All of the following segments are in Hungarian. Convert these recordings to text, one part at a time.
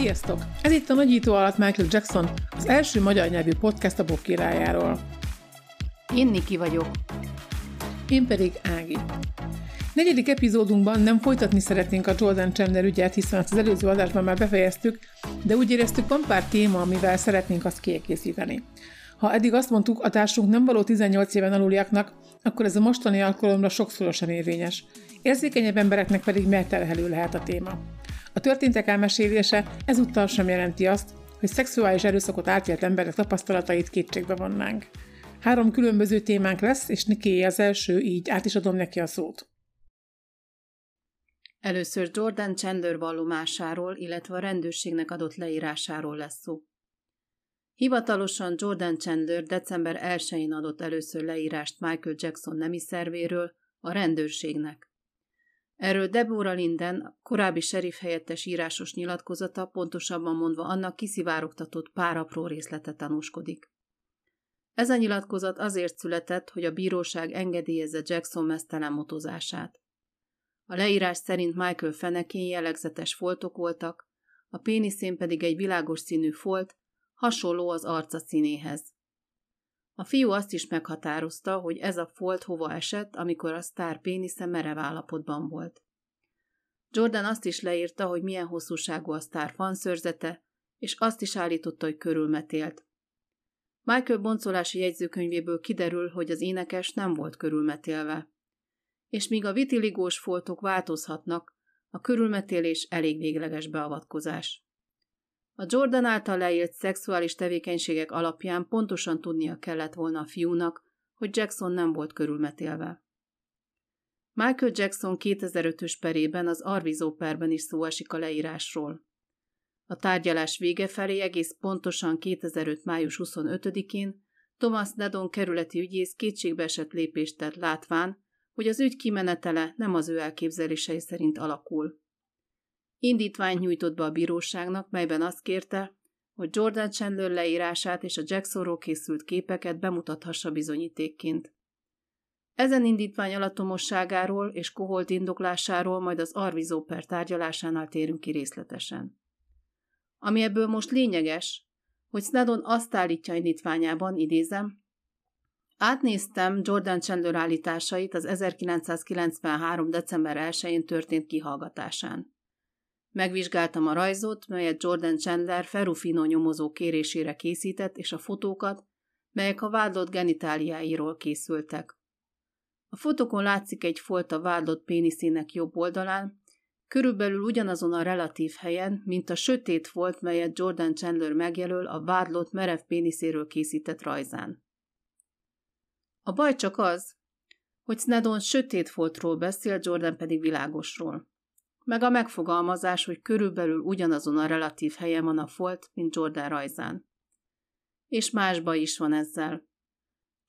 Sziasztok! Ez itt a nagyító alatt Michael Jackson, az első magyar nyelvű podcast a Bob királyáról. Én Niki vagyok. Én pedig Ági. Negyedik epizódunkban nem folytatni szeretnénk a Jordan Chandler ügyet, hiszen az előző adásban már befejeztük, de úgy éreztük, van pár téma, amivel szeretnénk azt kiegészíteni. Ha eddig azt mondtuk, a társunk nem való 18 éven aluliaknak, akkor ez a mostani alkalomra sokszorosan érvényes. Érzékenyebb embereknek pedig megterhelő lehet a téma. A történtek elmesélése ezúttal sem jelenti azt, hogy szexuális erőszakot átélt emberek tapasztalatait kétségbe vonnánk. Három különböző témánk lesz, és Niki az első, így át is adom neki a szót. Először Jordan Chandler vallomásáról, illetve a rendőrségnek adott leírásáról lesz szó. Hivatalosan Jordan Chandler december 1-én adott először leírást Michael Jackson nemi szervéről a rendőrségnek. Erről Deborah Linden, korábbi serif helyettes írásos nyilatkozata, pontosabban mondva annak kiszivárogtatott pár apró részlete tanúskodik. Ez a nyilatkozat azért született, hogy a bíróság engedélyezze Jackson mesztelen motozását. A leírás szerint Michael fenekén jellegzetes foltok voltak, a péniszén pedig egy világos színű folt, hasonló az arca színéhez. A fiú azt is meghatározta, hogy ez a folt hova esett, amikor a sztár pénisze merev állapotban volt. Jordan azt is leírta, hogy milyen hosszúságú a sztár fanszörzete, és azt is állította, hogy körülmetélt. Michael boncolási jegyzőkönyvéből kiderül, hogy az énekes nem volt körülmetélve. És míg a vitiligós foltok változhatnak, a körülmetélés elég végleges beavatkozás. A Jordan által leírt szexuális tevékenységek alapján pontosan tudnia kellett volna a fiúnak, hogy Jackson nem volt körülmetélve. Michael Jackson 2005-ös perében az Arvizó perben is szó esik a leírásról. A tárgyalás vége felé egész pontosan 2005. május 25-én Thomas Nedon kerületi ügyész kétségbeesett lépést tett látván, hogy az ügy kimenetele nem az ő elképzelései szerint alakul. Indítványt nyújtott be a bíróságnak, melyben azt kérte, hogy Jordan Chandler leírását és a Jacksonról készült képeket bemutathassa bizonyítékként. Ezen indítvány alattomosságáról és koholt indoklásáról majd az Arvizó per tárgyalásánál térünk ki részletesen. Ami ebből most lényeges, hogy Snedon azt állítja indítványában, idézem, Átnéztem Jordan Chandler állításait az 1993. december 1-én történt kihallgatásán. Megvizsgáltam a rajzot, melyet Jordan Chandler Ferrufino nyomozó kérésére készített, és a fotókat, melyek a vádlott genitáliáiról készültek. A fotókon látszik egy folt a vádlott péniszének jobb oldalán, körülbelül ugyanazon a relatív helyen, mint a sötét volt, melyet Jordan Chandler megjelöl a vádlott merev péniszéről készített rajzán. A baj csak az, hogy Snedon sötét foltról beszél, Jordan pedig világosról meg a megfogalmazás, hogy körülbelül ugyanazon a relatív helyen van a folt, mint Jordan rajzán. És másba is van ezzel.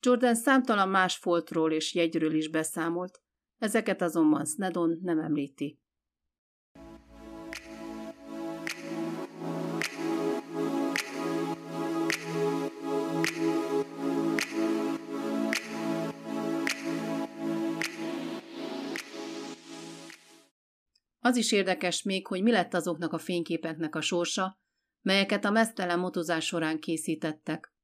Jordan számtalan más foltról és jegyről is beszámolt, ezeket azonban Snedon nem említi. Az is érdekes még, hogy mi lett azoknak a fényképeknek a sorsa, melyeket a mesztelen motozás során készítettek.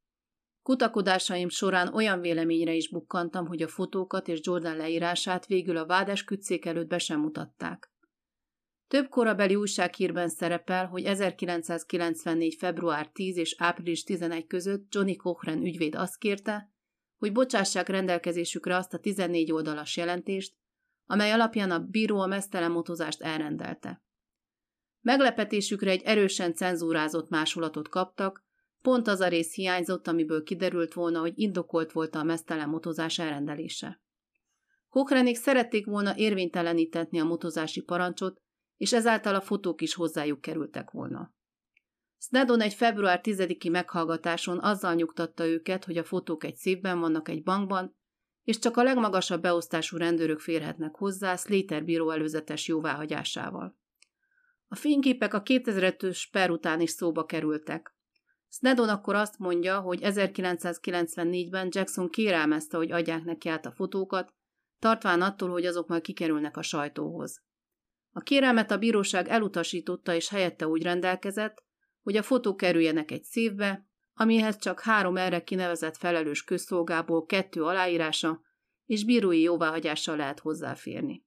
Kutakodásaim során olyan véleményre is bukkantam, hogy a fotókat és Jordan leírását végül a vádes kütszék előtt be sem mutatták. Több korabeli újsághírben szerepel, hogy 1994. február 10 és április 11 között Johnny Cochran ügyvéd azt kérte, hogy bocsássák rendelkezésükre azt a 14 oldalas jelentést, amely alapján a bíró a mesztelen motozást elrendelte. Meglepetésükre egy erősen cenzúrázott másolatot kaptak, pont az a rész hiányzott, amiből kiderült volna, hogy indokolt volt a mesztelen motozás elrendelése. Kochranék szerették volna érvénytelenítetni a motozási parancsot, és ezáltal a fotók is hozzájuk kerültek volna. Snedon egy február 10-i meghallgatáson azzal nyugtatta őket, hogy a fotók egy szívben vannak egy bankban, és csak a legmagasabb beosztású rendőrök férhetnek hozzá Slater bíró előzetes jóváhagyásával. A fényképek a 2005-ös per után is szóba kerültek. Snedon akkor azt mondja, hogy 1994-ben Jackson kérelmezte, hogy adják neki át a fotókat, tartván attól, hogy azok majd kikerülnek a sajtóhoz. A kérelmet a bíróság elutasította és helyette úgy rendelkezett, hogy a fotók kerüljenek egy szívbe, amihez csak három erre kinevezett felelős közszolgából kettő aláírása és bírói jóváhagyással lehet hozzáférni.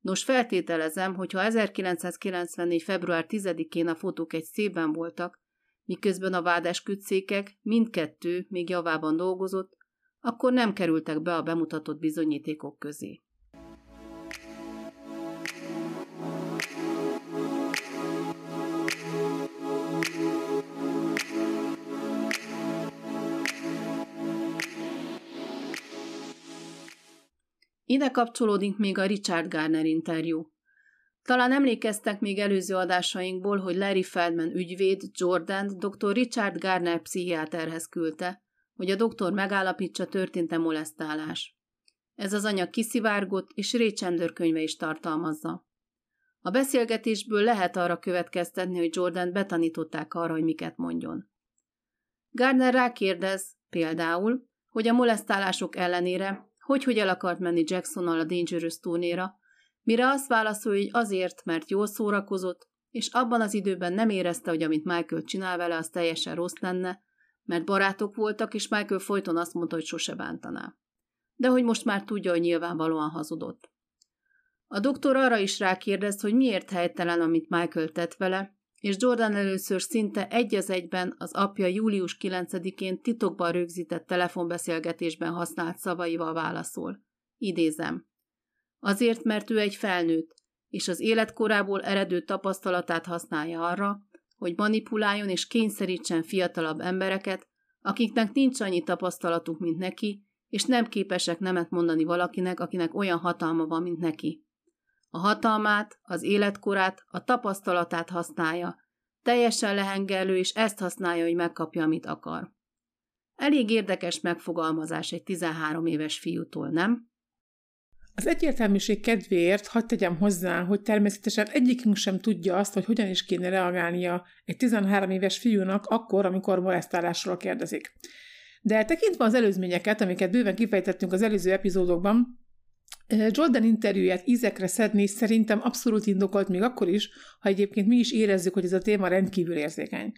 Nos, feltételezem, hogy ha 1994. február 10-én a fotók egy szépben voltak, miközben a vádeskütszékek mindkettő még javában dolgozott, akkor nem kerültek be a bemutatott bizonyítékok közé. Ide kapcsolódik még a Richard Garner interjú. Talán emlékeztek még előző adásainkból, hogy Larry Feldman ügyvéd Jordan dr. Richard Garner pszichiáterhez küldte, hogy a doktor megállapítsa történt-e molesztálás. Ez az anyag kiszivárgott, és Ray Chandler könyve is tartalmazza. A beszélgetésből lehet arra következtetni, hogy Jordan betanították arra, hogy miket mondjon. Gardner rákérdez, például, hogy a molesztálások ellenére hogy hogy el akart menni Jacksonnal a Dangerous turnéra, mire azt válaszol, hogy azért, mert jól szórakozott, és abban az időben nem érezte, hogy amit Michael csinál vele, az teljesen rossz lenne, mert barátok voltak, és Michael folyton azt mondta, hogy sose bántaná. De hogy most már tudja, hogy nyilvánvalóan hazudott. A doktor arra is rákérdez, hogy miért helytelen, amit Michael tett vele, és Jordan először szinte egy az egyben az apja július 9-én titokban rögzített telefonbeszélgetésben használt szavaival válaszol. Idézem. Azért, mert ő egy felnőtt, és az életkorából eredő tapasztalatát használja arra, hogy manipuláljon és kényszerítsen fiatalabb embereket, akiknek nincs annyi tapasztalatuk, mint neki, és nem képesek nemet mondani valakinek, akinek olyan hatalma van, mint neki. A hatalmát, az életkorát, a tapasztalatát használja. Teljesen lehengelő, és ezt használja, hogy megkapja, amit akar. Elég érdekes megfogalmazás egy 13 éves fiútól, nem? Az egyértelműség kedvéért hagyd tegyem hozzá, hogy természetesen egyikünk sem tudja azt, hogy hogyan is kéne reagálnia egy 13 éves fiúnak akkor, amikor molesztálásról kérdezik. De tekintve az előzményeket, amiket bőven kifejtettünk az előző epizódokban, Jordan interjúját ízekre szedni szerintem abszolút indokolt még akkor is, ha egyébként mi is érezzük, hogy ez a téma rendkívül érzékeny.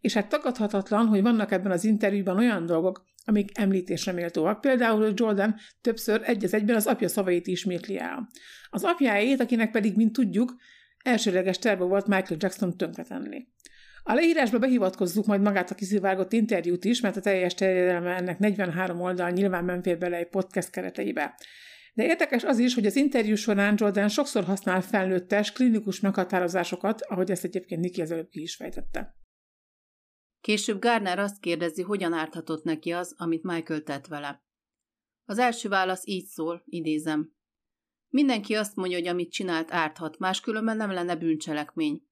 És hát tagadhatatlan, hogy vannak ebben az interjúban olyan dolgok, amik említésre méltóak. Például, hogy Jordan többször egy az egyben az apja szavait ismétli el. Az apjáét, akinek pedig, mint tudjuk, elsőleges terve volt Michael Jackson tönkretenni. A leírásba behivatkozzuk majd magát a kiszivárgott interjút is, mert a teljes terjedelme ennek 43 oldal nyilván nem fér bele egy podcast kereteibe. De érdekes az is, hogy az interjú során Jordan sokszor használ felnőttes, klinikus meghatározásokat, ahogy ezt egyébként Niki az előbb ki is fejtette. Később Garner azt kérdezi, hogyan árthatott neki az, amit Michael tett vele. Az első válasz így szól, idézem. Mindenki azt mondja, hogy amit csinált árthat, máskülönben nem lenne bűncselekmény.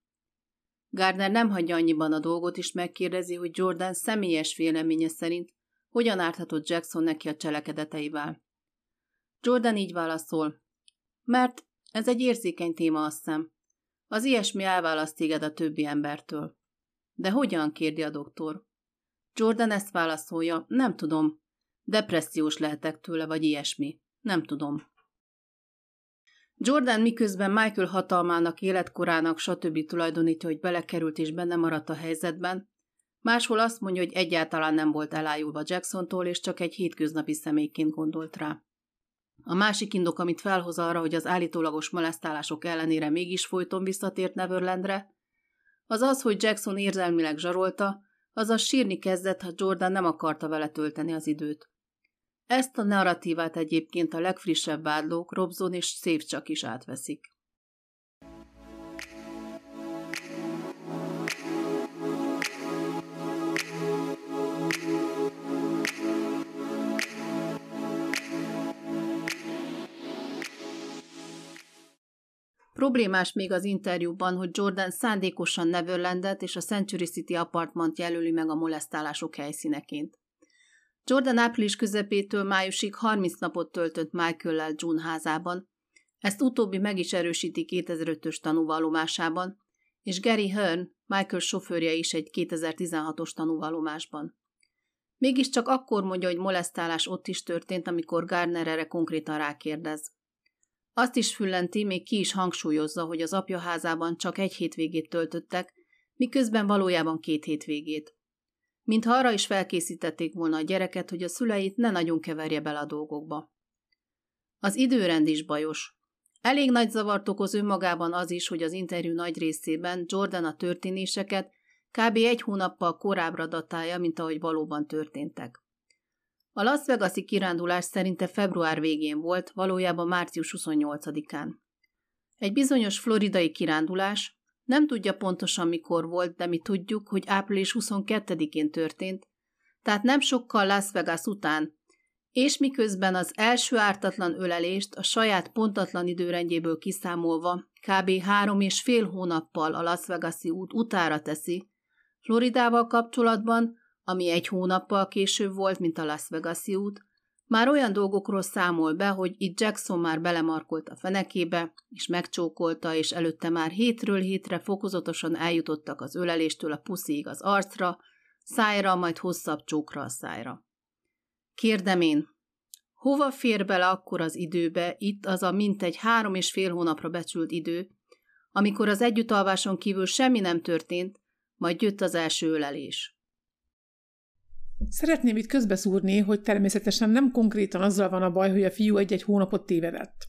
Gardner nem hagyja annyiban a dolgot, és megkérdezi, hogy Jordan személyes véleménye szerint hogyan árthatott Jackson neki a cselekedeteivel. Jordan így válaszol. Mert ez egy érzékeny téma, azt hiszem. Az ilyesmi elválaszt téged a többi embertől. De hogyan, kérdi a doktor. Jordan ezt válaszolja, nem tudom. Depressziós lehetek tőle, vagy ilyesmi. Nem tudom. Jordan miközben Michael hatalmának, életkorának, stb. tulajdonítja, hogy belekerült és benne maradt a helyzetben, máshol azt mondja, hogy egyáltalán nem volt elájulva Jacksontól, és csak egy hétköznapi személyként gondolt rá. A másik indok, amit felhoz arra, hogy az állítólagos molesztálások ellenére mégis folyton visszatért Neverlandre, az az, hogy Jackson érzelmileg zsarolta, azaz sírni kezdett, ha Jordan nem akarta vele tölteni az időt. Ezt a narratívát egyébként a legfrissebb vádlók Robson és Szép csak is átveszik. Problémás még az interjúban, hogy Jordan szándékosan Neverlandet és a Century City Apartment jelöli meg a molesztálások helyszíneként. Jordan április közepétől májusig 30 napot töltött Michael-lel June házában, ezt utóbbi meg is erősíti 2005-ös tanúvallomásában, és Gary Hearn, Michael sofőrje is egy 2016-os tanúvallomásban. Mégiscsak akkor mondja, hogy molesztálás ott is történt, amikor Garner erre konkrétan rákérdez. Azt is füllenti, még ki is hangsúlyozza, hogy az apja házában csak egy hétvégét töltöttek, miközben valójában két hétvégét. Mintha arra is felkészítették volna a gyereket, hogy a szüleit ne nagyon keverje bele a dolgokba. Az időrend is bajos. Elég nagy zavart okoz önmagában az is, hogy az interjú nagy részében Jordan a történéseket kb. egy hónappal korábbra datálja, mint ahogy valóban történtek. A Las Vegas-i kirándulás szerinte február végén volt, valójában március 28-án. Egy bizonyos floridai kirándulás, nem tudja pontosan mikor volt, de mi tudjuk, hogy április 22-én történt, tehát nem sokkal Las Vegas után, és miközben az első ártatlan ölelést a saját pontatlan időrendjéből kiszámolva kb. három és fél hónappal a Las Vegas-i út utára teszi, Floridával kapcsolatban, ami egy hónappal később volt, mint a Las Vegas-i út, már olyan dolgokról számol be, hogy itt Jackson már belemarkolt a fenekébe, és megcsókolta, és előtte már hétről hétre fokozatosan eljutottak az öleléstől a puszig az arcra, szájra, majd hosszabb csókra a szájra. Kérdem én, hova fér bele akkor az időbe, itt az a mintegy három és fél hónapra becsült idő, amikor az együttalváson kívül semmi nem történt, majd jött az első ölelés. Szeretném itt közbeszúrni, hogy természetesen nem konkrétan azzal van a baj, hogy a fiú egy-egy hónapot tévedett.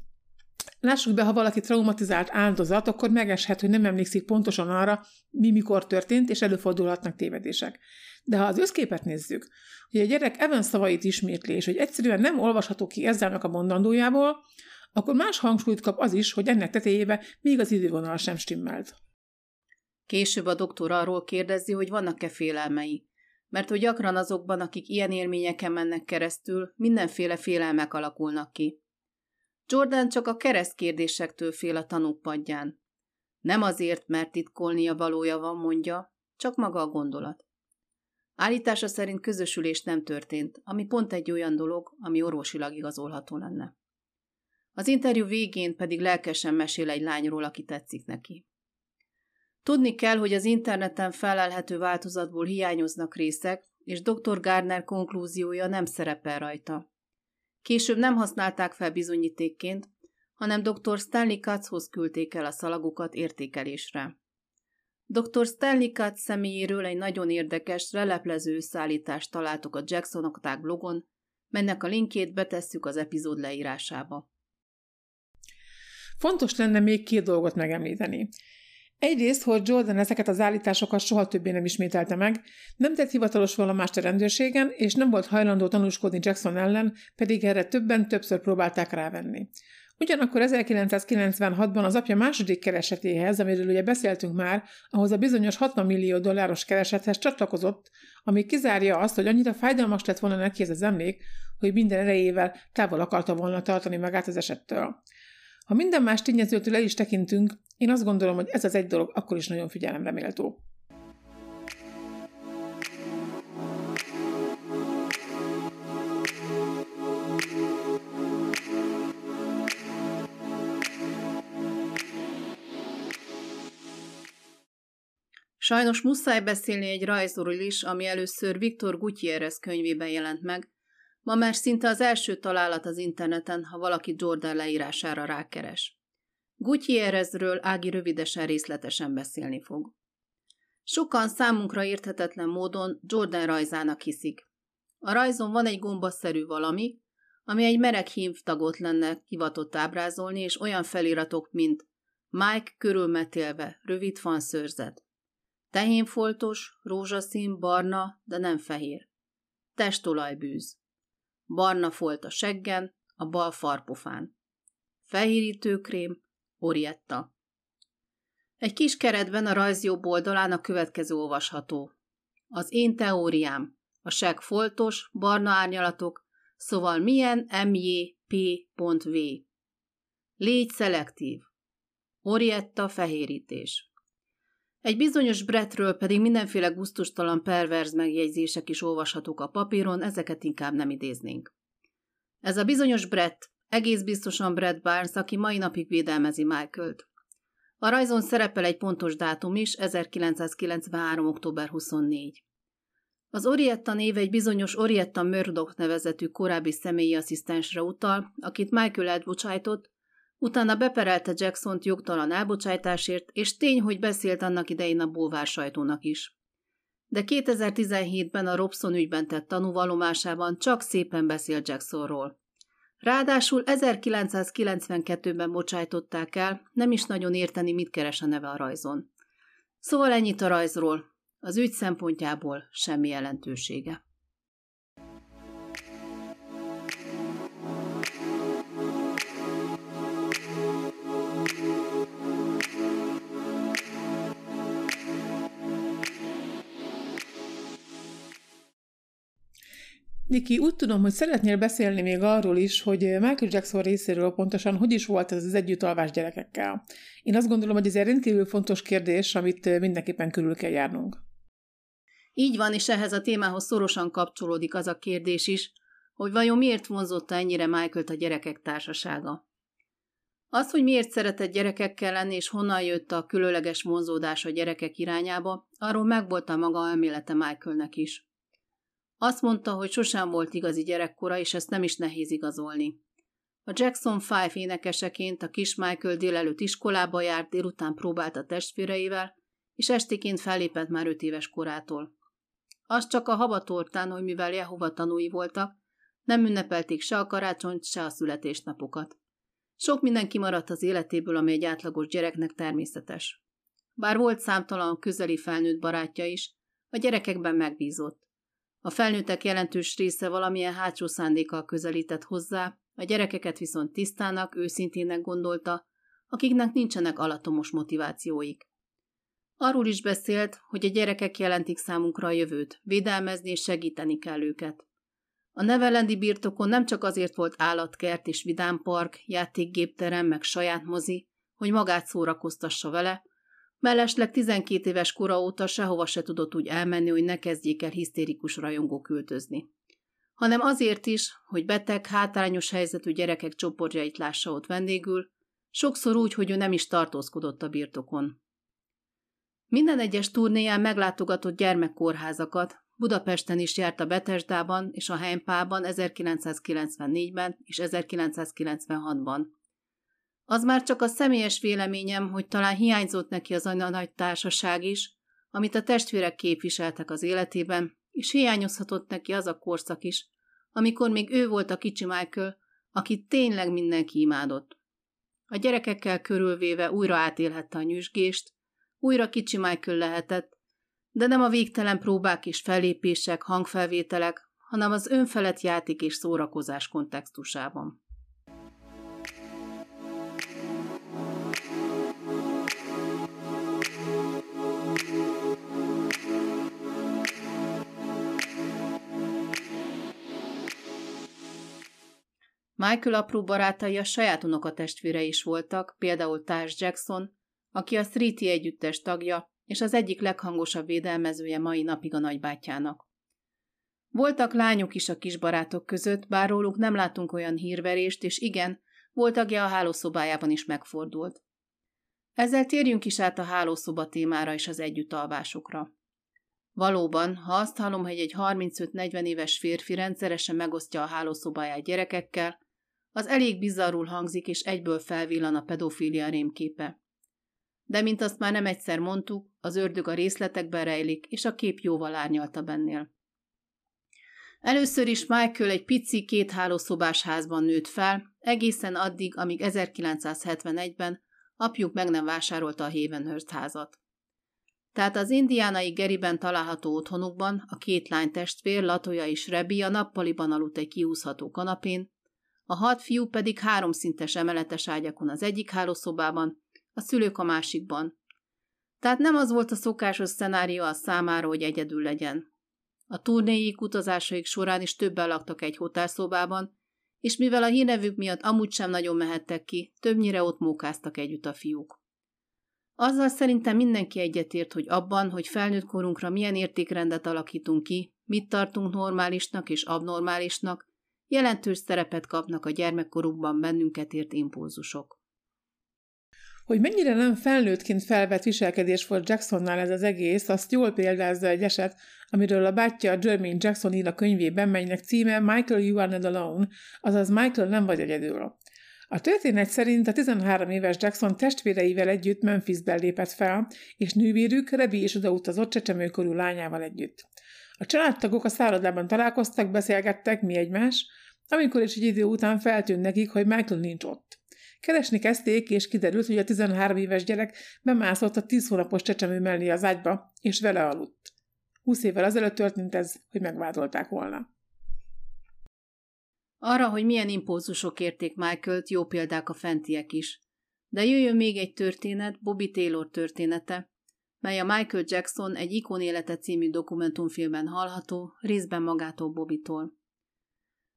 Lássuk be, ha valaki traumatizált áldozat, akkor megeshet, hogy nem emlékszik pontosan arra, mi mikor történt, és előfordulhatnak tévedések. De ha az összképet nézzük, hogy a gyerek Evan szavait ismétli, és hogy egyszerűen nem olvasható ki ezzel a mondandójából, akkor más hangsúlyt kap az is, hogy ennek tetejébe még az idővonal sem stimmelt. Később a doktor arról kérdezi, hogy vannak-e félelmei, mert hogy gyakran azokban, akik ilyen élményeken mennek keresztül, mindenféle félelmek alakulnak ki. Jordan csak a kereszt kérdésektől fél a tanúk. Nem azért, mert titkolnia valója van, mondja, csak maga a gondolat. Állítása szerint közösülés nem történt, ami pont egy olyan dolog, ami orvosilag igazolható lenne. Az interjú végén pedig lelkesen mesél egy lányról, aki tetszik neki. Tudni kell, hogy az interneten felelhető változatból hiányoznak részek, és dr. Gardner konklúziója nem szerepel rajta. Később nem használták fel bizonyítékként, hanem dr. Stanley Katzhoz küldték el a szalagokat értékelésre. Dr. Stanley Katz személyéről egy nagyon érdekes, leleplező összeállítást találtok a Jackson Okták blogon, mennek a linkjét betesszük az epizód leírásába. Fontos lenne még két dolgot megemlíteni. Egyrészt, hogy Jordan ezeket az állításokat soha többé nem ismételte meg, nem tett hivatalos vallomást a rendőrségen, és nem volt hajlandó tanúskodni Jackson ellen, pedig erre többen többször próbálták rávenni. Ugyanakkor 1996-ban az apja második keresetéhez, amiről ugye beszéltünk már, ahhoz a bizonyos 60 millió dolláros keresethez csatlakozott, ami kizárja azt, hogy annyira fájdalmas lett volna neki ez az emlék, hogy minden erejével távol akarta volna tartani magát az esettől. Ha minden más tényezőtől el is tekintünk, én azt gondolom, hogy ez az egy dolog akkor is nagyon figyelemre méltó. Sajnos muszáj beszélni egy rajzról is, ami először Viktor Gutierrez könyvében jelent meg, Ma már szinte az első találat az interneten, ha valaki Jordan leírására rákeres. Gutierrezről Ági rövidesen részletesen beszélni fog. Sokan számunkra érthetetlen módon Jordan rajzának hiszik. A rajzon van egy gombaszerű valami, ami egy mereg tagot lenne hivatott ábrázolni, és olyan feliratok, mint Mike körülmetélve, rövid fanszőrzet. Tehénfoltos, rózsaszín, barna, de nem fehér. Testolajbűz. Barna folt a seggen, a bal farpofán. Fehérítőkrém, Orietta. Egy kis keretben a rajz jobb oldalán a következő olvasható. Az én teóriám. A seg foltos, barna árnyalatok, szóval milyen MJP.V. Légy szelektív. Orietta fehérítés. Egy bizonyos Brettről pedig mindenféle guztustalan perverz megjegyzések is olvashatók a papíron, ezeket inkább nem idéznénk. Ez a bizonyos Brett, egész biztosan Brett Barnes, aki mai napig védelmezi Michael-t. A rajzon szerepel egy pontos dátum is, 1993. október 24. Az Orietta név egy bizonyos Orietta Murdoch nevezetű korábbi személyi asszisztensre utal, akit Michael elbocsájtott, Utána beperelte Jackson-t jogtalan elbocsájtásért, és tény, hogy beszélt annak idején a bulvár sajtónak is. De 2017-ben a Robson ügyben tett tanúvallomásában csak szépen beszélt Jacksonról. Ráadásul 1992-ben bocsájtották el, nem is nagyon érteni, mit keres a neve a rajzon. Szóval ennyit a rajzról, az ügy szempontjából semmi jelentősége. Niki, úgy tudom, hogy szeretnél beszélni még arról is, hogy Michael Jackson részéről pontosan hogy is volt ez az együttalvás gyerekekkel. Én azt gondolom, hogy ez egy rendkívül fontos kérdés, amit mindenképpen körül kell járnunk. Így van, és ehhez a témához szorosan kapcsolódik az a kérdés is, hogy vajon miért vonzotta ennyire Michael-t a gyerekek társasága. Az, hogy miért szeretett gyerekekkel lenni, és honnan jött a különleges vonzódás a gyerekek irányába, arról megvolt a maga elmélete Michaelnek is. Azt mondta, hogy sosem volt igazi gyerekkora, és ezt nem is nehéz igazolni. A Jackson 5 énekeseként a kis Michael délelőtt iskolába járt, délután próbált a testvéreivel, és estéként fellépett már öt éves korától. Az csak a habatortán, hogy mivel Jehova tanúi voltak, nem ünnepelték se a karácsonyt, se a születésnapokat. Sok minden kimaradt az életéből, ami egy átlagos gyereknek természetes. Bár volt számtalan közeli felnőtt barátja is, a gyerekekben megbízott. A felnőttek jelentős része valamilyen hátsó szándékkal közelített hozzá, a gyerekeket viszont tisztának, őszintének gondolta, akiknek nincsenek alatomos motivációik. Arról is beszélt, hogy a gyerekek jelentik számunkra a jövőt, védelmezni és segíteni kell őket. A nevelendi birtokon nem csak azért volt állatkert és vidámpark, játékgépterem, meg saját mozi, hogy magát szórakoztassa vele, Mellesleg 12 éves kora óta sehova se tudott úgy elmenni, hogy ne kezdjék el hisztérikus rajongók ültözni. Hanem azért is, hogy beteg, hátrányos helyzetű gyerekek csoportjait lássa ott vendégül, sokszor úgy, hogy ő nem is tartózkodott a birtokon. Minden egyes turnéján meglátogatott gyermekkórházakat, Budapesten is járt a Betesdában és a Heimpában 1994-ben és 1996-ban. Az már csak a személyes véleményem, hogy talán hiányzott neki az anya nagy társaság is, amit a testvérek képviseltek az életében, és hiányozhatott neki az a korszak is, amikor még ő volt a kicsi Michael, akit tényleg mindenki imádott. A gyerekekkel körülvéve újra átélhette a nyüzsgést, újra kicsi Michael lehetett, de nem a végtelen próbák és fellépések, hangfelvételek, hanem az önfelett játék és szórakozás kontextusában. Michael apró barátai a saját unokatestvére is voltak, például Társ Jackson, aki a Streety együttes tagja, és az egyik leghangosabb védelmezője mai napig a nagybátyjának. Voltak lányok is a kisbarátok között, bár róluk nem látunk olyan hírverést, és igen, volt tagja a hálószobájában is megfordult. Ezzel térjünk is át a hálószoba témára és az együttalvásokra. Valóban, ha azt hallom, hogy egy 35-40 éves férfi rendszeresen megosztja a hálószobáját gyerekekkel, az elég bizarrul hangzik, és egyből felvillan a pedofília rémképe. De mint azt már nem egyszer mondtuk, az ördög a részletekben rejlik, és a kép jóval árnyalta bennél. Először is Michael egy pici két hálószobás házban nőtt fel, egészen addig, amíg 1971-ben apjuk meg nem vásárolta a Havenhurst házat. Tehát az indiánai Geriben található otthonukban a két lány testvér, Latoya és Rebi a nappaliban aludt egy kiúszható kanapén, a hat fiú pedig háromszintes emeletes ágyakon az egyik hálószobában, a szülők a másikban. Tehát nem az volt a szokásos szenárió a számára, hogy egyedül legyen. A turnéik utazásaik során is többen laktak egy hotelszobában, és mivel a hírnevük miatt amúgy sem nagyon mehettek ki, többnyire ott mókáztak együtt a fiúk. Azzal szerintem mindenki egyetért, hogy abban, hogy felnőtt korunkra milyen értékrendet alakítunk ki, mit tartunk normálisnak és abnormálisnak, jelentős szerepet kapnak a gyermekkorukban bennünket ért impulzusok. Hogy mennyire nem felnőttként felvett viselkedés volt Jacksonnál ez az egész, azt jól példázza egy eset, amiről a bátyja Jermaine Jackson ír a könyvében, melynek címe Michael You Are Not Alone, azaz Michael nem vagy egyedül. A történet szerint a 13 éves Jackson testvéreivel együtt Memphisben lépett fel, és nővérük Rebi is odautazott csecsemőkorú lányával együtt. A családtagok a szállodában találkoztak, beszélgettek mi egymás, amikor is egy idő után feltűnt nekik, hogy Michael nincs ott. Keresni kezdték, és kiderült, hogy a 13 éves gyerek bemászott a 10 hónapos csecsemő mellé az ágyba, és vele aludt. 20 évvel azelőtt történt ez, hogy megvádolták volna. Arra, hogy milyen impulzusok érték Michael-t, jó példák a fentiek is. De jöjjön még egy történet, Bobby Taylor története, mely a Michael Jackson egy Ikon élete című dokumentumfilmben hallható, részben magától Bobby-tól.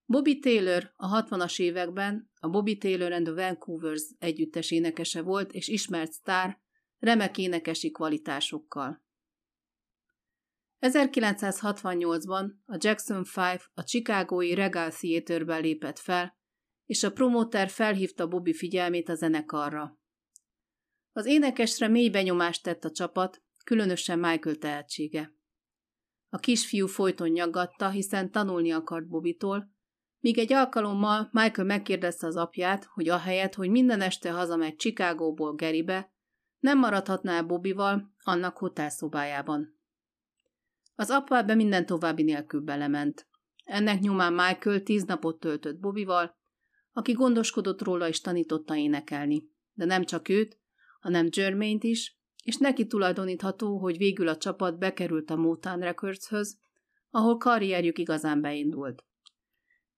Bobby Taylor a 60-as években a Bobby Taylor and the Vancouvers együttes énekese volt és ismert sztár, remek énekesi kvalitásokkal. 1968-ban a Jackson 5 a Chicagói Regal Theaterben lépett fel, és a promóter felhívta Bobby figyelmét a zenekarra. Az énekesre mély benyomást tett a csapat, különösen Michael tehetsége. A kisfiú folyton nyaggatta, hiszen tanulni akart Bobitól, míg egy alkalommal Michael megkérdezte az apját, hogy ahelyett, hogy minden este hazamegy Chicagóból Geribe, nem maradhatná el Bobival annak hotelszobájában. Az apa ebbe minden további nélkül belement. Ennek nyomán Michael tíz napot töltött Bobival, aki gondoskodott róla és tanította énekelni. De nem csak őt, hanem Jermaine-t is, és neki tulajdonítható, hogy végül a csapat bekerült a Motown Recordshöz, ahol karrierjük igazán beindult.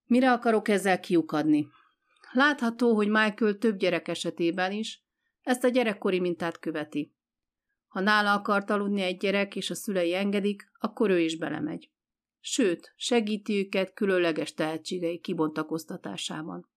Mire akarok ezzel kiukadni? Látható, hogy Michael több gyerek esetében is ezt a gyerekkori mintát követi. Ha nála akart aludni egy gyerek, és a szülei engedik, akkor ő is belemegy. Sőt, segíti őket különleges tehetségei kibontakoztatásában.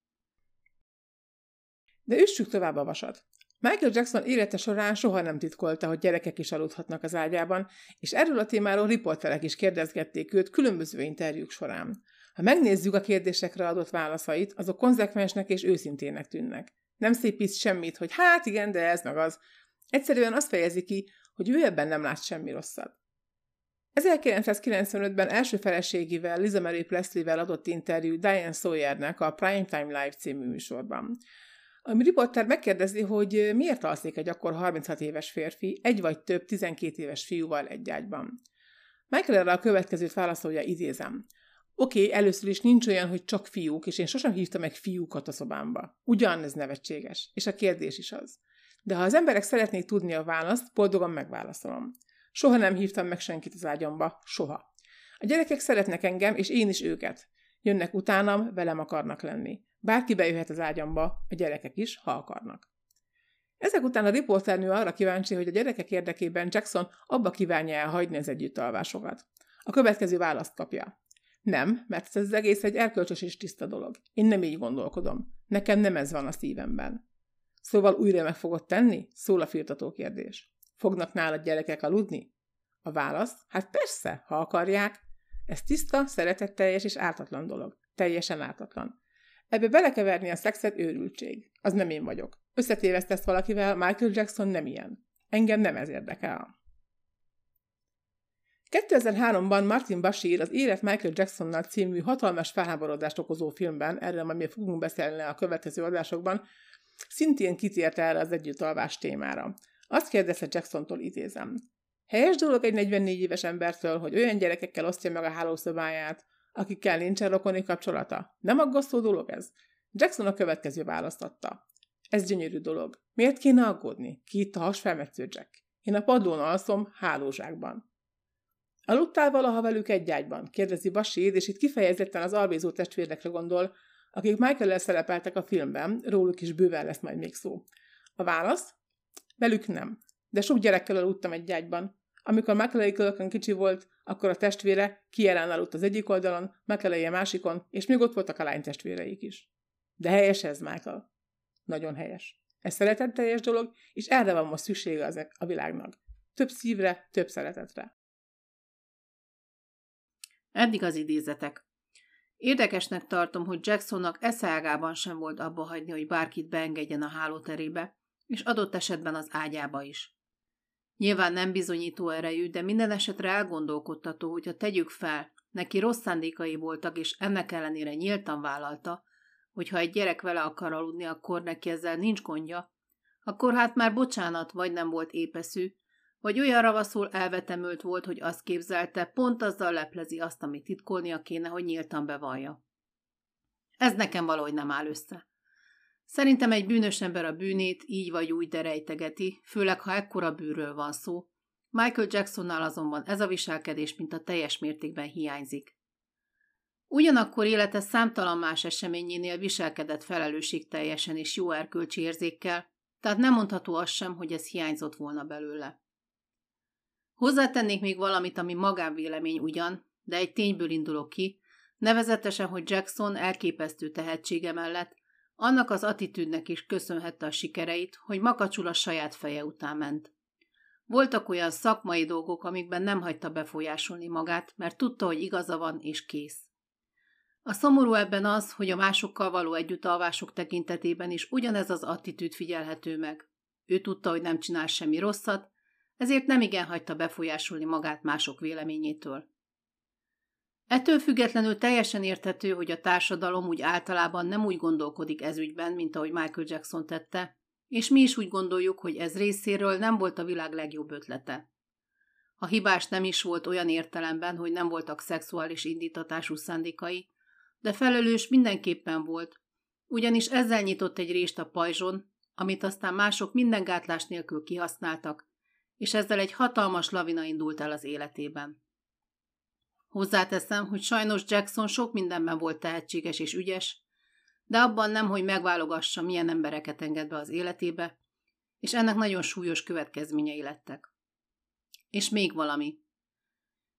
De üssük tovább a vasat. Michael Jackson élete során soha nem titkolta, hogy gyerekek is aludhatnak az ágyában, és erről a témáról riporterek is kérdezgették őt különböző interjúk során. Ha megnézzük a kérdésekre adott válaszait, azok konzekvensnek és őszintének tűnnek. Nem szépít semmit, hogy hát igen, de ez meg az. Egyszerűen azt fejezi ki, hogy ő ebben nem lát semmi rosszat. 1995-ben első feleségével, Liza Mary Presley-vel adott interjú Diane Sawyernek a Primetime Live című műsorban. A riporter megkérdezi, hogy miért alszik egy akkor 36 éves férfi egy vagy több 12 éves fiúval egy ágyban. Michael erre a következőt válaszolja, idézem. Oké, okay, először is nincs olyan, hogy csak fiúk, és én sosem hívtam meg fiúkat a szobámba. Ugyan ez nevetséges, és a kérdés is az. De ha az emberek szeretnék tudni a választ, boldogan megválaszolom. Soha nem hívtam meg senkit az ágyamba, soha. A gyerekek szeretnek engem, és én is őket. Jönnek utánam, velem akarnak lenni. Bárki bejöhet az ágyamba, a gyerekek is, ha akarnak. Ezek után a riporternő arra kíváncsi, hogy a gyerekek érdekében Jackson abba kívánja elhagyni az együttalvásokat. A következő választ kapja. Nem, mert ez az egész egy erkölcsös és tiszta dolog. Én nem így gondolkodom. Nekem nem ez van a szívemben. Szóval újra meg fogod tenni? Szól a firtató kérdés. Fognak nálad gyerekek aludni? A válasz? Hát persze, ha akarják. Ez tiszta, szeretetteljes és ártatlan dolog. Teljesen ártatlan. Ebbe belekeverni a szexet őrültség. Az nem én vagyok. Összetévesztesz valakivel, Michael Jackson nem ilyen. Engem nem ez érdekel. 2003-ban Martin Bashir az Élet Michael Jacksonnal című hatalmas felháborodást okozó filmben, erről majd még fogunk beszélni a következő adásokban, szintén kitért erre az együttalvás témára. Azt kérdezte Jacksontól idézem. Helyes dolog egy 44 éves embertől, hogy olyan gyerekekkel osztja meg a hálószobáját, akikkel nincsen rokoni kapcsolata. Nem aggasztó dolog ez? Jackson a következő választ adta. Ez gyönyörű dolog. Miért kéne aggódni? Ki itt a hasfelmetsző Jack? Én a padlón alszom, hálózsákban. Aludtál valaha velük egy ágyban? kérdezi Basír, és itt kifejezetten az albézó testvérekre gondol, akik michael szerepeltek a filmben, róluk is bőven lesz majd még szó. A válasz? Velük nem. De sok gyerekkel aludtam egy ágyban. Amikor Macaulay kicsi volt, akkor a testvére kielen aludt az egyik oldalon, Macaulay a másikon, és még ott voltak a lány testvéreik is. De helyes ez, Michael. Nagyon helyes. Ez szeretetteljes dolog, és erre van most szüksége az a világnak. Több szívre, több szeretetre. Eddig az idézetek. Érdekesnek tartom, hogy Jacksonnak eszágában sem volt abba hagyni, hogy bárkit beengedjen a hálóterébe, és adott esetben az ágyába is. Nyilván nem bizonyító erejű, de minden esetre elgondolkodtató, hogyha tegyük fel, neki rossz szándékai voltak, és ennek ellenére nyíltan vállalta, hogy ha egy gyerek vele akar aludni, akkor neki ezzel nincs gondja, akkor hát már bocsánat, vagy nem volt épeszű, vagy olyan ravaszul elvetemült volt, hogy azt képzelte, pont azzal leplezi azt, amit titkolnia kéne, hogy nyíltan bevallja. Ez nekem valahogy nem áll össze. Szerintem egy bűnös ember a bűnét így vagy úgy derejtegeti, főleg ha ekkora bűről van szó. Michael Jacksonnál azonban ez a viselkedés mint a teljes mértékben hiányzik. Ugyanakkor élete számtalan más eseményénél viselkedett teljesen és jó erkölcsi érzékkel, tehát nem mondható az sem, hogy ez hiányzott volna belőle. Hozzátennék még valamit, ami magánvélemény ugyan, de egy tényből indulok ki, nevezetesen, hogy Jackson elképesztő tehetsége mellett annak az attitűdnek is köszönhette a sikereit, hogy makacsul a saját feje után ment. Voltak olyan szakmai dolgok, amikben nem hagyta befolyásolni magát, mert tudta, hogy igaza van és kész. A szomorú ebben az, hogy a másokkal való együttalvások tekintetében is ugyanez az attitűd figyelhető meg. Ő tudta, hogy nem csinál semmi rosszat, ezért nem igen hagyta befolyásolni magát mások véleményétől. Ettől függetlenül teljesen érthető, hogy a társadalom úgy általában nem úgy gondolkodik ez ügyben, mint ahogy Michael Jackson tette, és mi is úgy gondoljuk, hogy ez részéről nem volt a világ legjobb ötlete. A hibás nem is volt olyan értelemben, hogy nem voltak szexuális indítatású szándékai, de felelős mindenképpen volt, ugyanis ezzel nyitott egy rést a pajzson, amit aztán mások minden gátlás nélkül kihasználtak, és ezzel egy hatalmas lavina indult el az életében. Hozzáteszem, hogy sajnos Jackson sok mindenben volt tehetséges és ügyes, de abban nem, hogy megválogassa, milyen embereket enged be az életébe, és ennek nagyon súlyos következményei lettek. És még valami.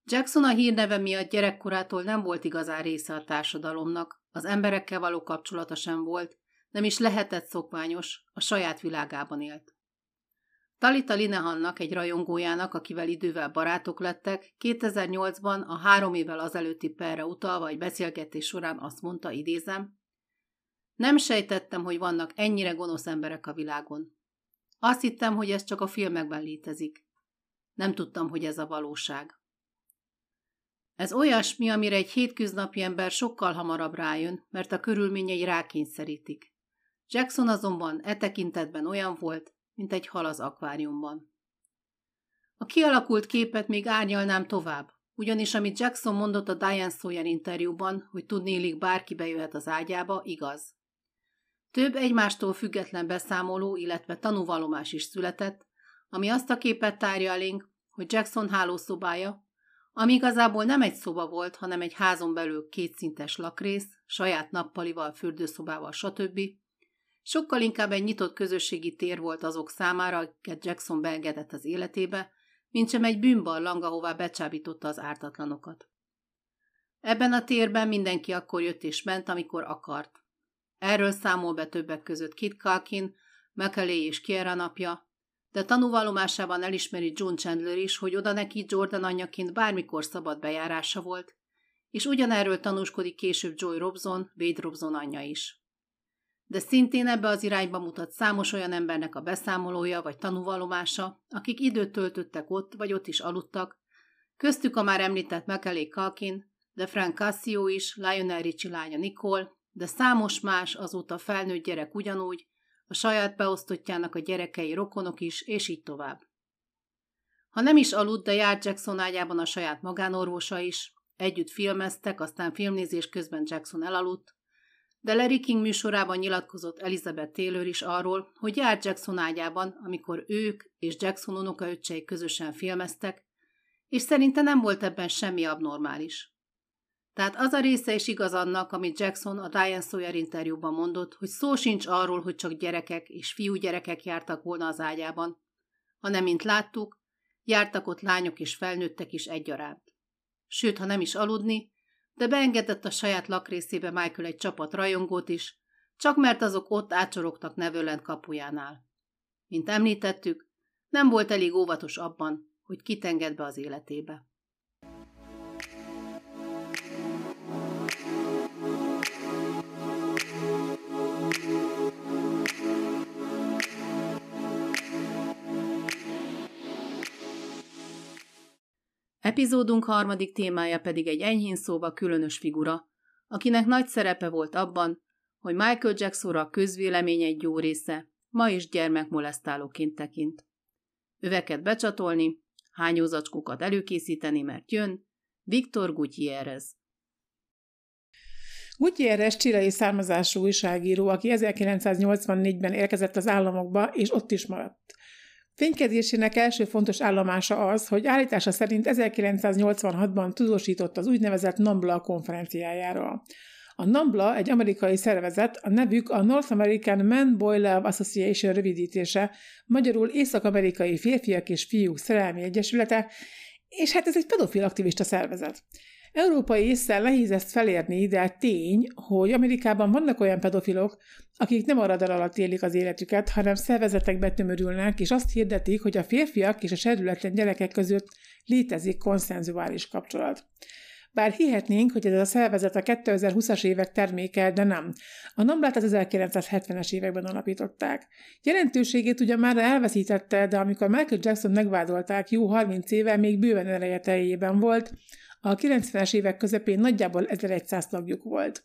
Jackson a hírneve miatt gyerekkorától nem volt igazán része a társadalomnak, az emberekkel való kapcsolata sem volt, nem is lehetett szokványos, a saját világában élt. Talita Linehannak, egy rajongójának, akivel idővel barátok lettek, 2008-ban a három évvel azelőtti perre utalva egy beszélgetés során azt mondta, idézem, nem sejtettem, hogy vannak ennyire gonosz emberek a világon. Azt hittem, hogy ez csak a filmekben létezik. Nem tudtam, hogy ez a valóság. Ez olyasmi, amire egy hétköznapi ember sokkal hamarabb rájön, mert a körülményei rákényszerítik. Jackson azonban e tekintetben olyan volt, mint egy hal az akváriumban. A kialakult képet még árnyalnám tovább, ugyanis amit Jackson mondott a Diane Sawyer interjúban, hogy tudnélik bárki bejöhet az ágyába, igaz. Több egymástól független beszámoló, illetve tanúvalomás is született, ami azt a képet tárja elénk, hogy Jackson hálószobája, ami igazából nem egy szoba volt, hanem egy házon belül kétszintes lakrész, saját nappalival, fürdőszobával, stb. Sokkal inkább egy nyitott közösségi tér volt azok számára, akiket Jackson beengedett az életébe, mint sem egy bűnbarlang, ahová becsábította az ártatlanokat. Ebben a térben mindenki akkor jött és ment, amikor akart. Erről számol be többek között Kit Kalkin, McAley és Kiera napja, de tanúvallomásában elismeri John Chandler is, hogy oda neki Jordan anyjaként bármikor szabad bejárása volt, és ugyanerről tanúskodik később Joy Robson, Wade Robson anyja is. De szintén ebbe az irányba mutat számos olyan embernek a beszámolója vagy tanúvallomása, akik időt töltöttek ott, vagy ott is aludtak, köztük a már említett McAley Kalkin, de Frank Cassio is, Lionel Richie lánya Nicole, de számos más azóta felnőtt gyerek ugyanúgy, a saját beosztottjának a gyerekei rokonok is, és így tovább. Ha nem is aludt, de járt Jackson ágyában a saját magánorvosa is, együtt filmeztek, aztán filmnézés közben Jackson elaludt, de Larry King műsorában nyilatkozott Elizabeth Taylor is arról, hogy járt Jackson ágyában, amikor ők és Jackson unokaöccsei közösen filmeztek, és szerinte nem volt ebben semmi abnormális. Tehát az a része is igaz annak, amit Jackson a Diane Sawyer interjúban mondott, hogy szó sincs arról, hogy csak gyerekek és fiúgyerekek jártak volna az ágyában, hanem, mint láttuk, jártak ott lányok és felnőttek is egyaránt. Sőt, ha nem is aludni, de beengedett a saját lakrészébe Michael egy csapat rajongót is, csak mert azok ott átsorogtak Neverland kapujánál. Mint említettük, nem volt elég óvatos abban, hogy kitenged be az életébe. Epizódunk harmadik témája pedig egy enyhén szóva különös figura, akinek nagy szerepe volt abban, hogy Michael Jacksonra a közvélemény egy jó része ma is gyermekmolesztálóként tekint. Öveket becsatolni, hányózacskókat előkészíteni, mert jön Viktor Gutierrez. Gutierrez csilei származású újságíró, aki 1984-ben érkezett az államokba, és ott is maradt. Fénykezésének első fontos állomása az, hogy állítása szerint 1986-ban tudósított az úgynevezett NAMBLA konferenciájáról. A NAMBLA egy amerikai szervezet, a nevük a North American Men Boy Love Association rövidítése, magyarul Észak-amerikai férfiak és fiúk szerelmi egyesülete, és hát ez egy pedofil aktivista szervezet. Európai észszel nehéz ezt felérni, de tény, hogy Amerikában vannak olyan pedofilok, akik nem a radar alatt élik az életüket, hanem szervezetekbe tömörülnek, és azt hirdetik, hogy a férfiak és a serdületlen gyerekek között létezik konszenzuális kapcsolat. Bár hihetnénk, hogy ez a szervezet a 2020-as évek terméke, de nem. A Namblát az 1970-es években alapították. Jelentőségét ugyan már elveszítette, de amikor Michael Jackson megvádolták, jó 30 éve még bőven ereje volt, a 90-es évek közepén nagyjából 1100 tagjuk volt.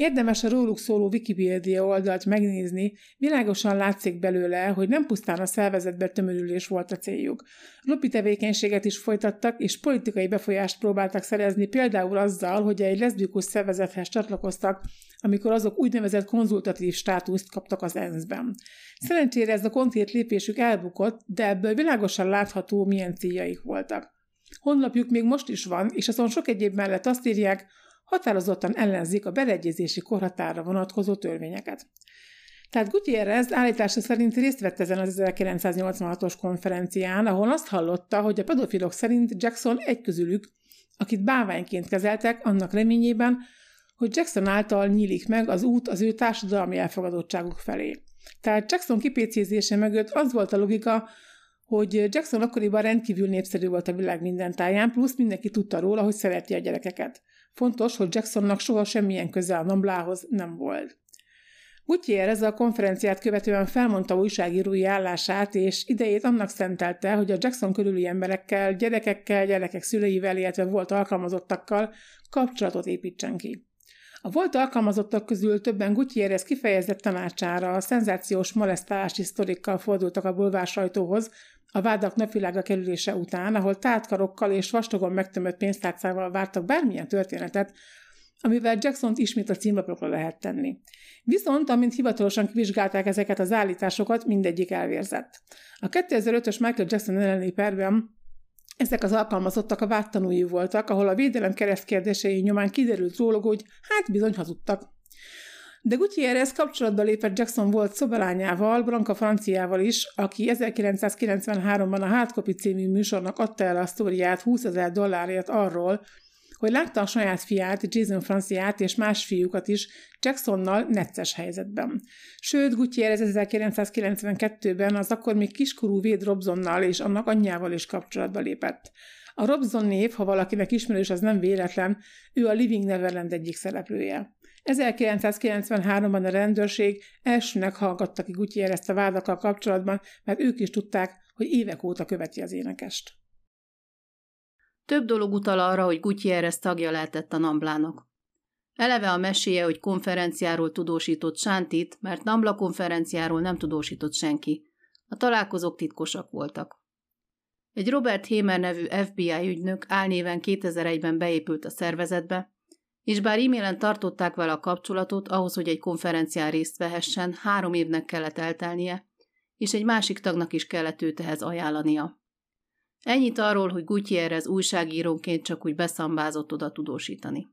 Érdemes a róluk szóló Wikipedia oldalt megnézni, világosan látszik belőle, hogy nem pusztán a szervezetbe tömörülés volt a céljuk. Lobby tevékenységet is folytattak, és politikai befolyást próbáltak szerezni például azzal, hogy egy leszbikus szervezethez csatlakoztak, amikor azok úgynevezett konzultatív státuszt kaptak az ENSZ-ben. Szerencsére ez a konkrét lépésük elbukott, de ebből világosan látható, milyen céljaik voltak. Honlapjuk még most is van, és azon sok egyéb mellett azt írják, határozottan ellenzik a beleegyezési korhatára vonatkozó törvényeket. Tehát Gutierrez állítása szerint részt vett ezen az 1986-os konferencián, ahol azt hallotta, hogy a pedofilok szerint Jackson egy közülük, akit báványként kezeltek, annak reményében, hogy Jackson által nyílik meg az út az ő társadalmi elfogadottságuk felé. Tehát Jackson kipécézése mögött az volt a logika, hogy Jackson akkoriban rendkívül népszerű volt a világ minden táján, plusz mindenki tudta róla, hogy szereti a gyerekeket. Fontos, hogy Jacksonnak soha semmilyen köze a Namblához nem volt. Gutierrez a konferenciát követően felmondta újságírói állását, és idejét annak szentelte, hogy a Jackson körüli emberekkel, gyerekekkel, gyerekek szüleivel, illetve volt alkalmazottakkal kapcsolatot építsen ki. A volt alkalmazottak közül többen Gutierrez kifejezett tanácsára a szenzációs molesztálási sztorikkal fordultak a bulvár sajtóhoz, a vádak napvilága kerülése után, ahol tátkarokkal és vastagon megtömött pénztárcával vártak bármilyen történetet, amivel Jackson-t ismét a címlapokra lehet tenni. Viszont, amint hivatalosan kivizsgálták ezeket az állításokat, mindegyik elvérzett. A 2005-ös Michael Jackson elleni perben ezek az alkalmazottak a vádtanúi voltak, ahol a védelem keresztkérdései nyomán kiderült róluk, hogy hát bizony hazudtak. De Gutierrez kapcsolatba lépett Jackson volt szobalányával, Branka Franciával is, aki 1993-ban a Hátkopi című műsornak adta el a sztoriát 20 ezer dollárért arról, hogy látta a saját fiát, Jason Franciát és más fiúkat is Jacksonnal necces helyzetben. Sőt, Gutierrez 1992-ben az akkor még kiskorú Wade Robsonnal és annak anyjával is kapcsolatba lépett. A Robson név, ha valakinek ismerős, az nem véletlen, ő a Living Neverland egyik szereplője. 1993-ban a rendőrség elsőnek hallgatta ki Gutierrez a vádakkal kapcsolatban, mert ők is tudták, hogy évek óta követi az énekest. Több dolog utal arra, hogy Gutierrez tagja lehetett a Namblának. Eleve a meséje, hogy konferenciáról tudósított Sántit, mert Nambla konferenciáról nem tudósított senki. A találkozók titkosak voltak. Egy Robert Hamer nevű FBI ügynök álnéven 2001-ben beépült a szervezetbe, és bár e-mailen tartották vele a kapcsolatot, ahhoz, hogy egy konferencián részt vehessen, három évnek kellett eltelnie, és egy másik tagnak is kellett őt ehhez ajánlania. Ennyit arról, hogy Gutierrez újságírónként csak úgy beszambázott oda tudósítani.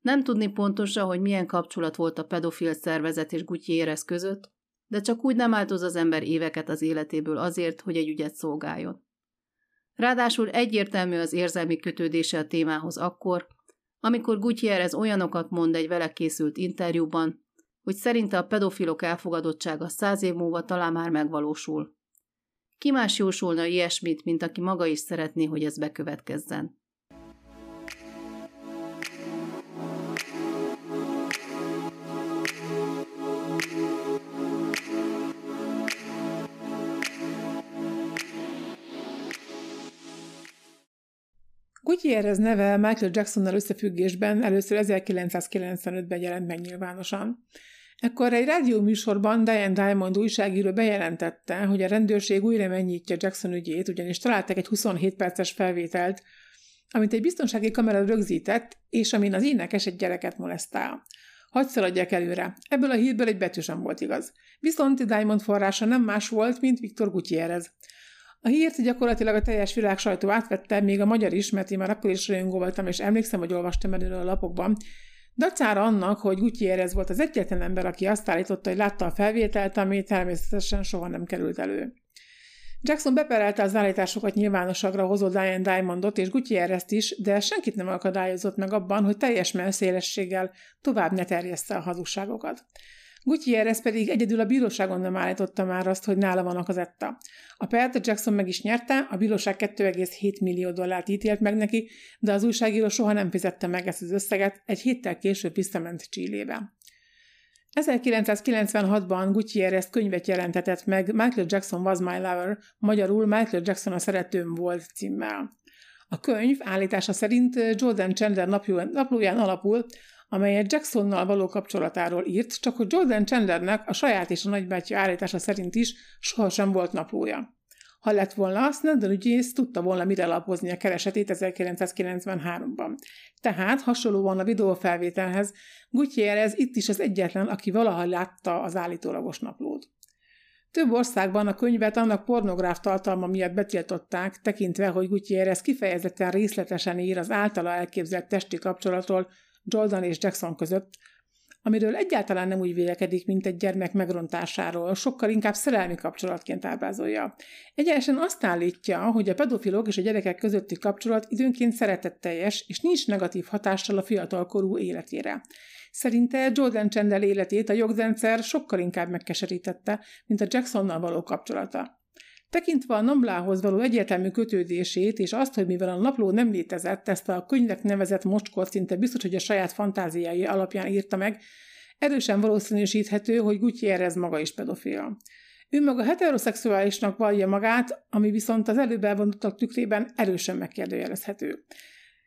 Nem tudni pontosan, hogy milyen kapcsolat volt a pedofil szervezet és Gutierrez között, de csak úgy nem áldoz az ember éveket az életéből azért, hogy egy ügyet szolgáljon. Ráadásul egyértelmű az érzelmi kötődése a témához akkor, amikor Gutierrez olyanokat mond egy vele készült interjúban, hogy szerinte a pedofilok elfogadottsága száz év múlva talán már megvalósul. Ki más jósolna ilyesmit, mint aki maga is szeretné, hogy ez bekövetkezzen? Gutierrez neve Michael Jacksonnal összefüggésben először 1995-ben jelent meg nyilvánosan. Ekkor egy rádióműsorban Diane Diamond újságíró bejelentette, hogy a rendőrség újra mennyítja Jackson ügyét, ugyanis találtak egy 27 perces felvételt, amit egy biztonsági kamera rögzített, és amin az énekes egy gyereket molesztál. Hagy szaladjak előre. Ebből a hírből egy betű sem volt igaz. Viszont Diamond forrása nem más volt, mint Viktor Gutierrez. A hírt gyakorlatilag a teljes világ sajtó átvette, még a magyar is, mert én már akkor is rajongó voltam, és emlékszem, hogy olvastam erről a lapokban. Dacára annak, hogy Gutierrez volt az egyetlen ember, aki azt állította, hogy látta a felvételt, ami természetesen soha nem került elő. Jackson beperelte az állításokat nyilvánosságra hozó Diane Diamondot és Gutierrezt is, de senkit nem akadályozott meg abban, hogy teljes melszélességgel tovább ne terjessze a hazugságokat. Gutierrez pedig egyedül a bíróságon nem állította már azt, hogy nála van a kazetta. A pert Jackson meg is nyerte, a bíróság 2,7 millió dollárt ítélt meg neki, de az újságíró soha nem fizette meg ezt az összeget, egy héttel később visszament Csillébe. 1996-ban Gutierrez könyvet jelentetett meg Michael Jackson Was My Lover, magyarul Michael Jackson a szeretőm volt címmel. A könyv állítása szerint Jordan Chandler naplóján alapul, amelyet Jacksonnal való kapcsolatáról írt, csak hogy Jordan Chandlernek a saját és a nagybátyja állítása szerint is sohasem volt naplója. Ha lett volna, Snedden ügyész tudta volna mire lapozni a keresetét 1993-ban. Tehát hasonlóan a videófelvételhez Gutierrez itt is az egyetlen, aki valaha látta az állítólagos naplót. Több országban a könyvet annak pornográf tartalma miatt betiltották, tekintve, hogy Gutierrez kifejezetten részletesen ír az általa elképzelt testi kapcsolatról Jordan és Jackson között, amiről egyáltalán nem úgy vélekedik, mint egy gyermek megrontásáról, sokkal inkább szerelmi kapcsolatként ábrázolja. Egyenesen azt állítja, hogy a pedofilok és a gyerekek közötti kapcsolat időnként szeretetteljes, és nincs negatív hatással a fiatalkorú életére. Szerinte Jordan Chandler életét a jogrendszer sokkal inkább megkeserítette, mint a Jacksonnal való kapcsolata. Tekintve a Namblához való egyértelmű kötődését, és azt, hogy mivel a napló nem létezett, ezt a könyvnek nevezett mocskot szinte biztos, hogy a saját fantáziái alapján írta meg, erősen valószínűsíthető, hogy Gutierrez maga is pedofil. Ő maga heteroszexuálisnak vallja magát, ami viszont az előbb elvonottak tükrében erősen megkérdőjelezhető.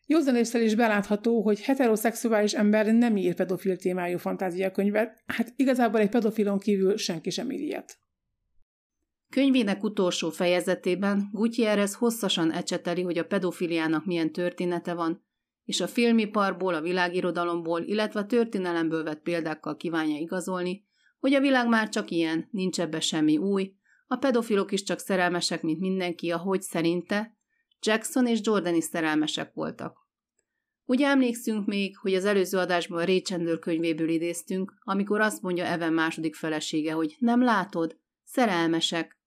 Józanésszel is belátható, hogy heteroszexuális ember nem ír pedofil témájú fantáziakönyvet, hát igazából egy pedofilon kívül senki sem ír ilyet. Könyvének utolsó fejezetében Gutierrez hosszasan ecseteli, hogy a pedofiliának milyen története van, és a filmiparból, a világirodalomból, illetve a történelemből vett példákkal kívánja igazolni, hogy a világ már csak ilyen, nincs ebbe semmi új, a pedofilok is csak szerelmesek, mint mindenki, ahogy szerinte, Jackson és Jordan is szerelmesek voltak. Ugye emlékszünk még, hogy az előző adásban a Ray könyvéből idéztünk, amikor azt mondja Evan második felesége, hogy nem látod, szerelmesek,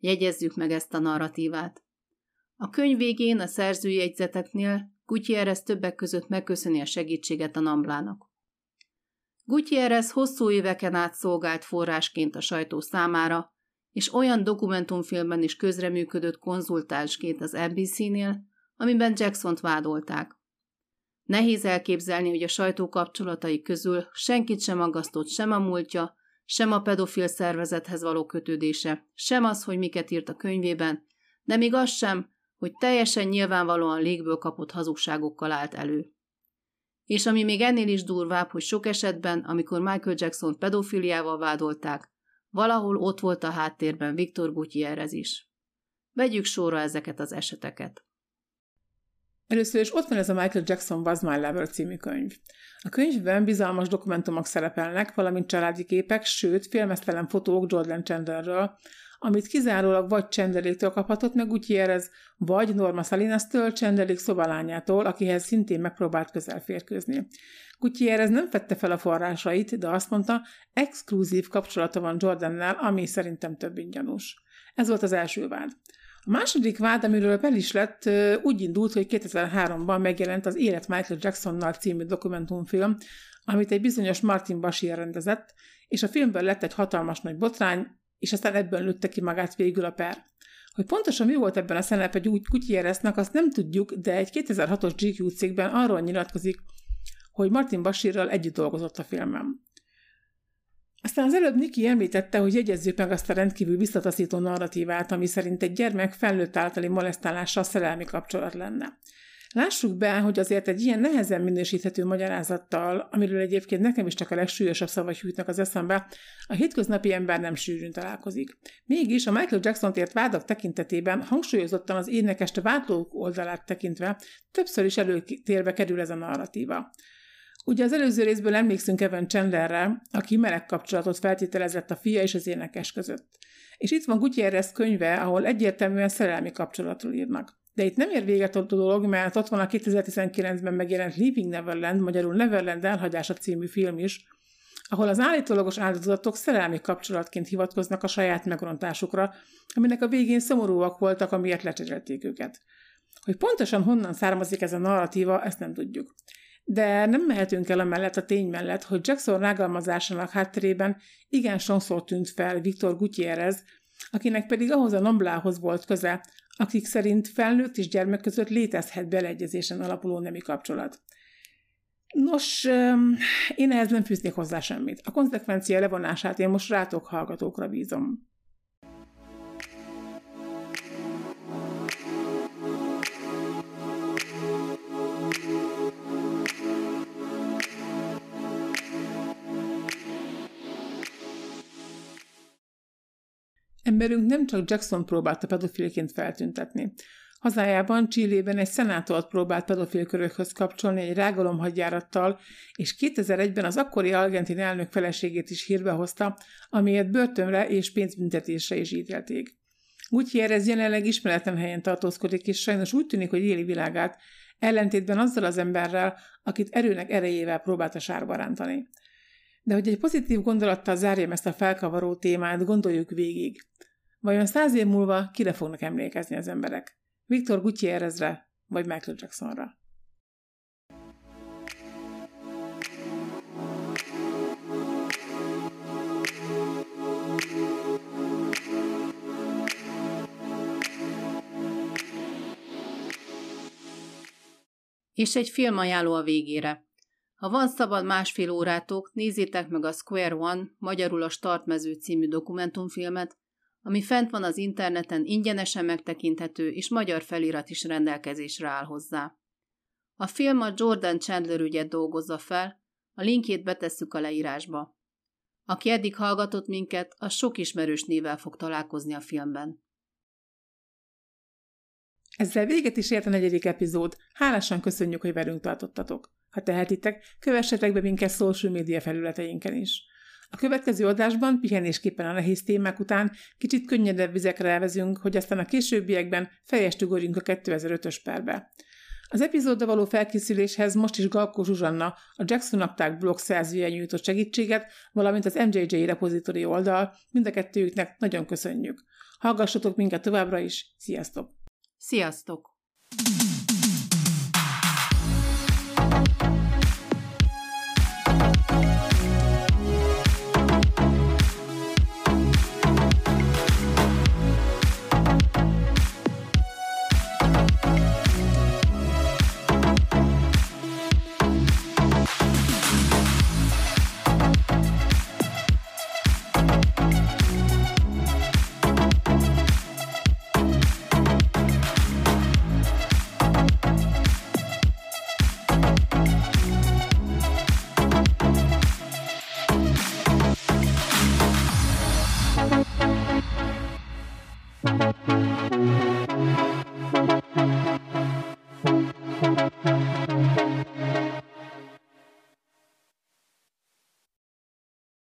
Jegyezzük meg ezt a narratívát. A könyv végén a szerzőjegyzeteknél Gutierrez többek között megköszöni a segítséget a Namblának. Gutierrez hosszú éveken át szolgált forrásként a sajtó számára, és olyan dokumentumfilmben is közreműködött konzultánsként az NBC-nél, amiben Jackson-t vádolták. Nehéz elképzelni, hogy a sajtó kapcsolatai közül senkit sem aggasztott sem a múltja, sem a pedofil szervezethez való kötődése, sem az, hogy miket írt a könyvében, de még az sem, hogy teljesen nyilvánvalóan légből kapott hazugságokkal állt elő. És ami még ennél is durvább, hogy sok esetben, amikor Michael Jackson pedofiliával vádolták, valahol ott volt a háttérben Viktor Gutierrez is. Vegyük sorra ezeket az eseteket. Először is ott van ez a Michael Jackson Was My Lover című könyv. A könyvben bizalmas dokumentumok szerepelnek, valamint családi képek, sőt, filmesztelen fotók Jordan Chandlerről, amit kizárólag vagy Chandleréktől kaphatott meg Gutierrez, vagy Norma Salinas-től, Chandlerék szobalányától, akihez szintén megpróbált közel férkőzni. Gutierrez nem fette fel a forrásait, de azt mondta, exkluzív kapcsolata van Jordannel, ami szerintem több gyanús. Ez volt az első vád. A második vád, amiről fel is lett, úgy indult, hogy 2003-ban megjelent az Élet Michael Jacksonnal című dokumentumfilm, amit egy bizonyos Martin Bashir rendezett, és a filmből lett egy hatalmas nagy botrány, és aztán ebből nőtte ki magát végül a per. Hogy pontosan mi volt ebben a szerep egy úgy Gutierreznek, azt nem tudjuk, de egy 2006-os GQ cikkben arról nyilatkozik, hogy Martin Bashirral együtt dolgozott a filmem. Aztán az előbb Niki említette, hogy jegyezzük meg azt a rendkívül visszataszító narratívát, ami szerint egy gyermek felnőtt általi molesztálással szerelmi kapcsolat lenne. Lássuk be, hogy azért egy ilyen nehezen minősíthető magyarázattal, amiről egyébként nekem is csak a legsúlyosabb szavak jutnak az eszembe, a hétköznapi ember nem sűrűn találkozik. Mégis a Michael Jackson ért vádak tekintetében hangsúlyozottan az énekest vádlók oldalát tekintve többször is előtérbe kerül ez a narratíva. Ugye az előző részből emlékszünk Evan Chandlerre, aki meleg kapcsolatot feltételezett a fia és az énekes között. És itt van Gutierrez könyve, ahol egyértelműen szerelmi kapcsolatról írnak. De itt nem ér véget a dolog, mert ott van a 2019-ben megjelent Leaving Neverland, magyarul Neverland elhagyása című film is, ahol az állítólagos áldozatok szerelmi kapcsolatként hivatkoznak a saját megrontásukra, aminek a végén szomorúak voltak, amiért lecserélték őket. Hogy pontosan honnan származik ez a narratíva, ezt nem tudjuk. De nem mehetünk el mellett a tény mellett, hogy Jackson rágalmazásának hátterében igen sokszor tűnt fel Viktor Gutierrez, akinek pedig ahhoz a Namblához volt köze, akik szerint felnőtt és gyermek között létezhet beleegyezésen alapuló nemi kapcsolat. Nos, én ehhez nem fűznék hozzá semmit. A konzekvencia levonását én most rátok hallgatókra bízom. Emberünk nem csak Jackson próbálta pedofilként feltüntetni. Hazájában, Csillében egy szenátort próbált pedofil körökhöz kapcsolni egy rágalomhagyjárattal, és 2001-ben az akkori argentin elnök feleségét is hírbe hozta, amiért börtönre és pénzbüntetésre is ítélték. Gutierrez jelenleg ismeretlen helyen tartózkodik, és sajnos úgy tűnik, hogy éli világát, ellentétben azzal az emberrel, akit erőnek erejével próbálta sárba rántani. De hogy egy pozitív gondolattal zárjam ezt a felkavaró témát, gondoljuk végig. Vajon száz év múlva kire fognak emlékezni az emberek? Viktor Gutierrezre vagy Michael Jacksonra? És egy filmajánló a végére. Ha van szabad másfél órátok, nézzétek meg a Square One, magyarul a Startmező című dokumentumfilmet, ami fent van az interneten ingyenesen megtekinthető, és magyar felirat is rendelkezésre áll hozzá. A film a Jordan Chandler ügyet dolgozza fel, a linkjét betesszük a leírásba. Aki eddig hallgatott minket, az sok ismerős nével fog találkozni a filmben. Ezzel véget is ért a negyedik epizód. Hálásan köszönjük, hogy velünk tartottatok. Ha tehetitek, kövessetek be minket social média felületeinken is. A következő adásban pihenésképpen a nehéz témák után kicsit könnyedebb vizekre elvezünk, hogy aztán a későbbiekben fejest ugorjunk a 2005-ös perbe. Az epizódra való felkészüléshez most is Galkó Zsuzsanna, a Jackson Apták blog szerzője nyújtott segítséget, valamint az MJJ repozitori oldal, mind a kettőjüknek nagyon köszönjük. Hallgassatok minket továbbra is, sziasztok! Sziasztok!